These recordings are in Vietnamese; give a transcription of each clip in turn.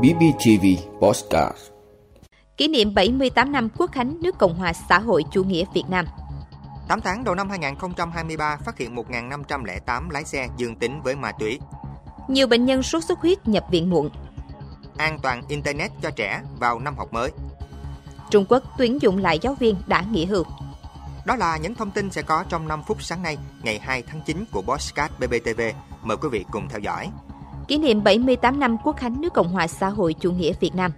BBTV Postcard Kỷ niệm 78 năm Quốc khánh nước Cộng hòa xã hội chủ nghĩa Việt Nam 8 tháng đầu năm 2023 phát hiện 1.508 lái xe dương tính với ma túy. Nhiều bệnh nhân sốt xuất huyết nhập viện muộn. An toàn Internet cho trẻ vào năm học mới. Trung Quốc tuyển dụng lại giáo viên đã nghỉ hưu. Đó là những thông tin sẽ có trong 5 phút sáng nay, ngày 2 tháng 9 của Bosscat BBTV. Mời quý vị cùng theo dõi. Kỷ niệm 78 năm Quốc khánh nước Cộng hòa xã hội chủ nghĩa Việt Nam.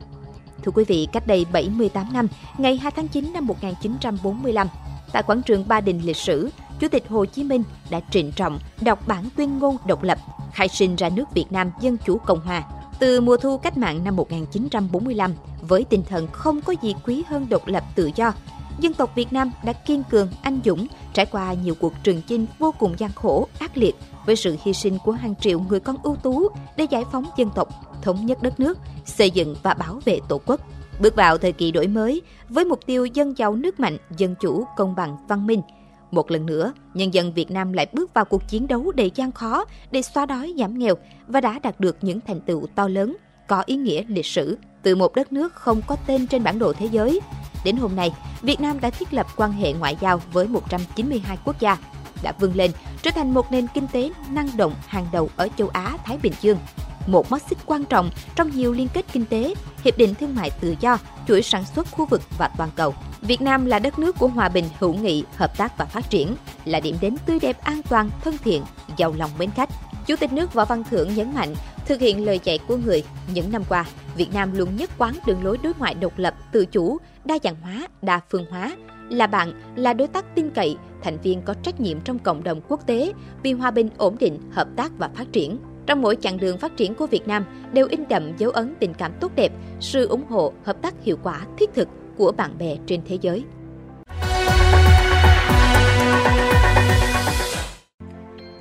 Thưa quý vị, cách đây 78 năm, ngày 2 tháng 9 năm 1945, tại quảng trường Ba Đình lịch sử, Chủ tịch Hồ Chí Minh đã trịnh trọng đọc bản tuyên ngôn độc lập, khai sinh ra nước Việt Nam Dân Chủ Cộng Hòa. Từ mùa thu cách mạng năm 1945, với tinh thần không có gì quý hơn độc lập tự do, dân tộc Việt Nam đã kiên cường, anh dũng, trải qua nhiều cuộc trường chinh vô cùng gian khổ, ác liệt với sự hy sinh của hàng triệu người con ưu tú để giải phóng dân tộc, thống nhất đất nước, xây dựng và bảo vệ Tổ quốc. Bước vào thời kỳ đổi mới với mục tiêu dân giàu nước mạnh, dân chủ, công bằng, văn minh. Một lần nữa, nhân dân Việt Nam lại bước vào cuộc chiến đấu đầy gian khó để xóa đói giảm nghèo và đã đạt được những thành tựu to lớn, có ý nghĩa lịch sử từ một đất nước không có tên trên bản đồ thế giới. Đến hôm nay, Việt Nam đã thiết lập quan hệ ngoại giao với 192 quốc gia, đã vươn lên trở thành một nền kinh tế năng động hàng đầu ở châu Á Thái Bình Dương. Một mắt xích quan trọng trong nhiều liên kết kinh tế, hiệp định thương mại tự do, chuỗi sản xuất khu vực và toàn cầu. Việt Nam là đất nước của hòa bình, hữu nghị, hợp tác và phát triển, là điểm đến tươi đẹp an toàn, thân thiện, giàu lòng mến khách. Chủ tịch nước Võ Văn Thưởng nhấn mạnh, thực hiện lời dạy của người, những năm qua, Việt Nam luôn nhất quán đường lối đối ngoại độc lập, tự chủ, đa dạng hóa, đa phương hóa, là bạn, là đối tác tin cậy, thành viên có trách nhiệm trong cộng đồng quốc tế vì hòa bình, ổn định, hợp tác và phát triển. Trong mỗi chặng đường phát triển của Việt Nam đều in đậm dấu ấn tình cảm tốt đẹp, sự ủng hộ, hợp tác hiệu quả, thiết thực của bạn bè trên thế giới.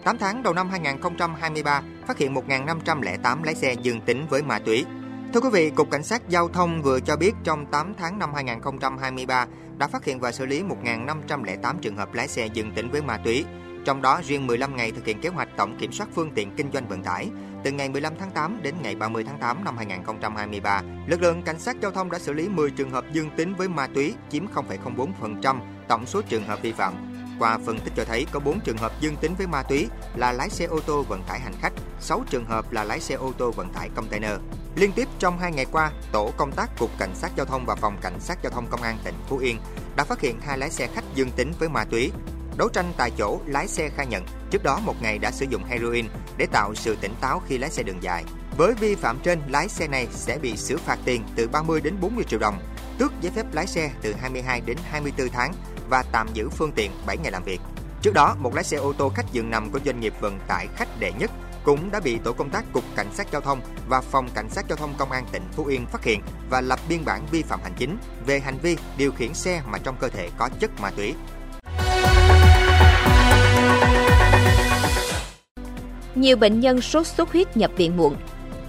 Tám tháng đầu năm 2023 phát hiện 1.508 lái xe dương tính với ma túy. Thưa quý vị, Cục Cảnh sát Giao thông vừa cho biết trong 8 tháng năm 2023 đã phát hiện và xử lý 1.508 trường hợp lái xe dương tính với ma túy. Trong đó, riêng 15 ngày thực hiện kế hoạch tổng kiểm soát phương tiện kinh doanh vận tải, từ ngày 15 tháng 8 đến ngày 30 tháng 8 năm 2023, lực lượng cảnh sát giao thông đã xử lý 10 trường hợp dương tính với ma túy, chiếm 0,04% tổng số trường hợp vi phạm. Qua phân tích cho thấy có 4 trường hợp dương tính với ma túy là lái xe ô tô vận tải hành khách, 6 trường hợp là lái xe ô tô vận tải container. Liên tiếp trong hai ngày qua, tổ công tác Cục Cảnh sát Giao thông và Phòng Cảnh sát Giao thông Công an tỉnh Phú Yên đã phát hiện hai lái xe khách dương tính với ma túy. Đấu tranh tại chỗ, lái xe khai nhận trước đó một ngày đã sử dụng heroin để tạo sự tỉnh táo khi lái xe đường dài. Với vi phạm trên, lái xe này sẽ bị xử phạt tiền từ 30 đến 40 triệu đồng, tước giấy phép lái xe từ 22 đến 24 tháng và tạm giữ phương tiện 7 ngày làm việc. Trước đó, một lái xe ô tô khách dừng nằm của doanh nghiệp vận tải khách đệ nhất cũng đã bị tổ công tác Cục Cảnh sát Giao thông và Phòng Cảnh sát Giao thông Công an tỉnh Phú Yên phát hiện và lập biên bản vi phạm hành chính về hành vi điều khiển xe mà trong cơ thể có chất ma túy. Nhiều bệnh nhân sốt xuất huyết nhập viện muộn.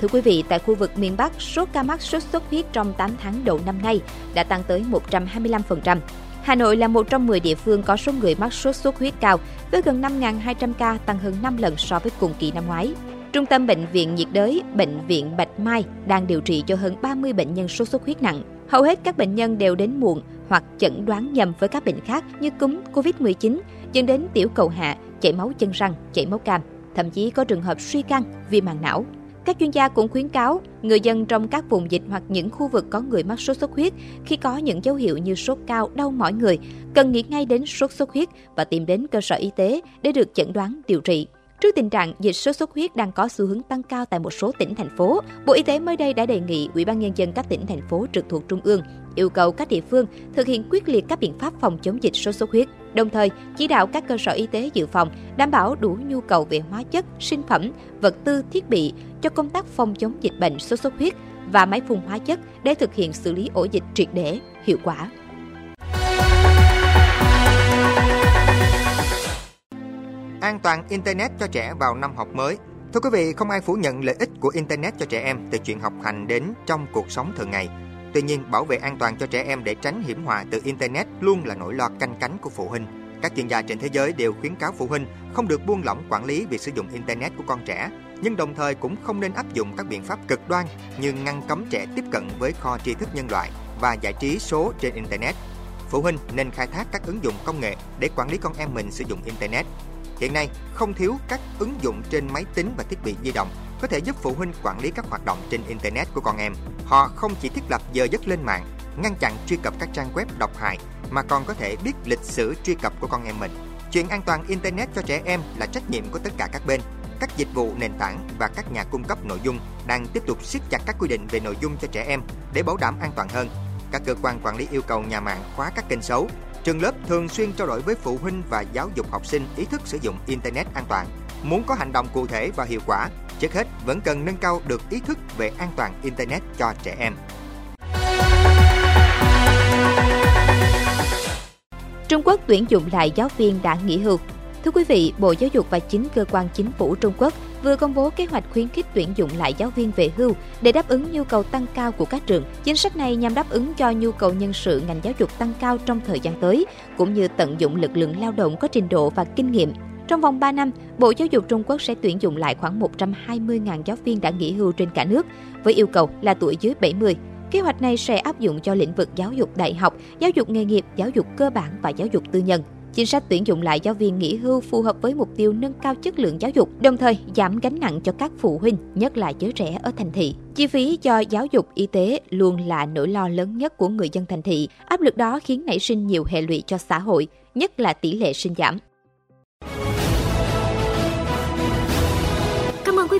Thưa quý vị, tại khu vực miền Bắc, số ca mắc sốt xuất huyết trong 8 tháng đầu năm nay đã tăng tới 125%. Hà Nội là một trong 10 địa phương có số người mắc sốt xuất huyết cao, với gần 5.200 ca tăng hơn 5 lần so với cùng kỳ năm ngoái. Trung tâm Bệnh viện nhiệt đới, Bệnh viện Bạch Mai đang điều trị cho hơn 30 bệnh nhân sốt xuất huyết nặng. Hầu hết các bệnh nhân đều đến muộn hoặc chẩn đoán nhầm với các bệnh khác như cúm, Covid-19, dẫn đến tiểu cầu hạ, chảy máu chân răng, chảy máu cam. Thậm chí có trường hợp suy căng, viêm màng não. Các chuyên gia cũng khuyến cáo người dân trong các vùng dịch hoặc những khu vực có người mắc sốt xuất huyết khi có những dấu hiệu như sốt cao, đau mỏi người, cần nghĩ ngay đến sốt xuất huyết và tìm đến cơ sở y tế để được chẩn đoán điều trị. Trước tình trạng dịch sốt xuất huyết đang có xu hướng tăng cao tại một số tỉnh thành phố, Bộ Y tế mới đây đã đề nghị Ủy ban nhân dân các tỉnh thành phố trực thuộc trung ương yêu cầu các địa phương thực hiện quyết liệt các biện pháp phòng chống dịch sốt xuất huyết, đồng thời chỉ đạo các cơ sở y tế dự phòng đảm bảo đủ nhu cầu về hóa chất, sinh phẩm, vật tư, thiết bị cho công tác phòng chống dịch bệnh sốt xuất huyết và máy phun hóa chất để thực hiện xử lý ổ dịch triệt để, hiệu quả. An toàn Internet cho trẻ vào năm học mới Thưa quý vị, không ai phủ nhận lợi ích của Internet cho trẻ em từ chuyện học hành đến trong cuộc sống thường ngày. Tuy nhiên, bảo vệ an toàn cho trẻ em để tránh hiểm họa từ Internet luôn là nỗi lo canh cánh của phụ huynh. Các chuyên gia trên thế giới đều khuyến cáo phụ huynh không được buông lỏng quản lý việc sử dụng Internet của con trẻ, nhưng đồng thời cũng không nên áp dụng các biện pháp cực đoan như ngăn cấm trẻ tiếp cận với kho tri thức nhân loại và giải trí số trên Internet. Phụ huynh nên khai thác các ứng dụng công nghệ để quản lý con em mình sử dụng Internet. Hiện nay, không thiếu các ứng dụng trên máy tính và thiết bị di động có thể giúp phụ huynh quản lý các hoạt động trên Internet của con em. Họ không chỉ thiết lập giờ giấc lên mạng, ngăn chặn truy cập các trang web độc hại, mà còn có thể biết lịch sử truy cập của con em mình. Chuyện an toàn Internet cho trẻ em là trách nhiệm của tất cả các bên. Các dịch vụ nền tảng và các nhà cung cấp nội dung đang tiếp tục siết chặt các quy định về nội dung cho trẻ em để bảo đảm an toàn hơn. Các cơ quan quản lý yêu cầu nhà mạng khóa các kênh xấu. Trường lớp thường xuyên trao đổi với phụ huynh và giáo dục học sinh ý thức sử dụng Internet an toàn. Muốn có hành động cụ thể và hiệu quả, trước hết vẫn cần nâng cao được ý thức về an toàn Internet cho trẻ em. Trung Quốc tuyển dụng lại giáo viên đã nghỉ hưu. Thưa quý vị, Bộ Giáo dục và chính cơ quan chính phủ Trung Quốc vừa công bố kế hoạch khuyến khích tuyển dụng lại giáo viên về hưu để đáp ứng nhu cầu tăng cao của các trường. Chính sách này nhằm đáp ứng cho nhu cầu nhân sự ngành giáo dục tăng cao trong thời gian tới, cũng như tận dụng lực lượng lao động có trình độ và kinh nghiệm. Trong vòng 3 năm, Bộ Giáo dục Trung Quốc sẽ tuyển dụng lại khoảng 120.000 giáo viên đã nghỉ hưu trên cả nước, với yêu cầu là tuổi dưới 70. Kế hoạch này sẽ áp dụng cho lĩnh vực giáo dục đại học, giáo dục nghề nghiệp, giáo dục cơ bản và giáo dục tư nhân. Chính sách tuyển dụng lại giáo viên nghỉ hưu phù hợp với mục tiêu nâng cao chất lượng giáo dục, đồng thời giảm gánh nặng cho các phụ huynh, nhất là giới trẻ ở thành thị. Chi phí cho giáo dục y tế luôn là nỗi lo lớn nhất của người dân thành thị. Áp lực đó khiến nảy sinh nhiều hệ lụy cho xã hội, nhất là tỷ lệ sinh giảm.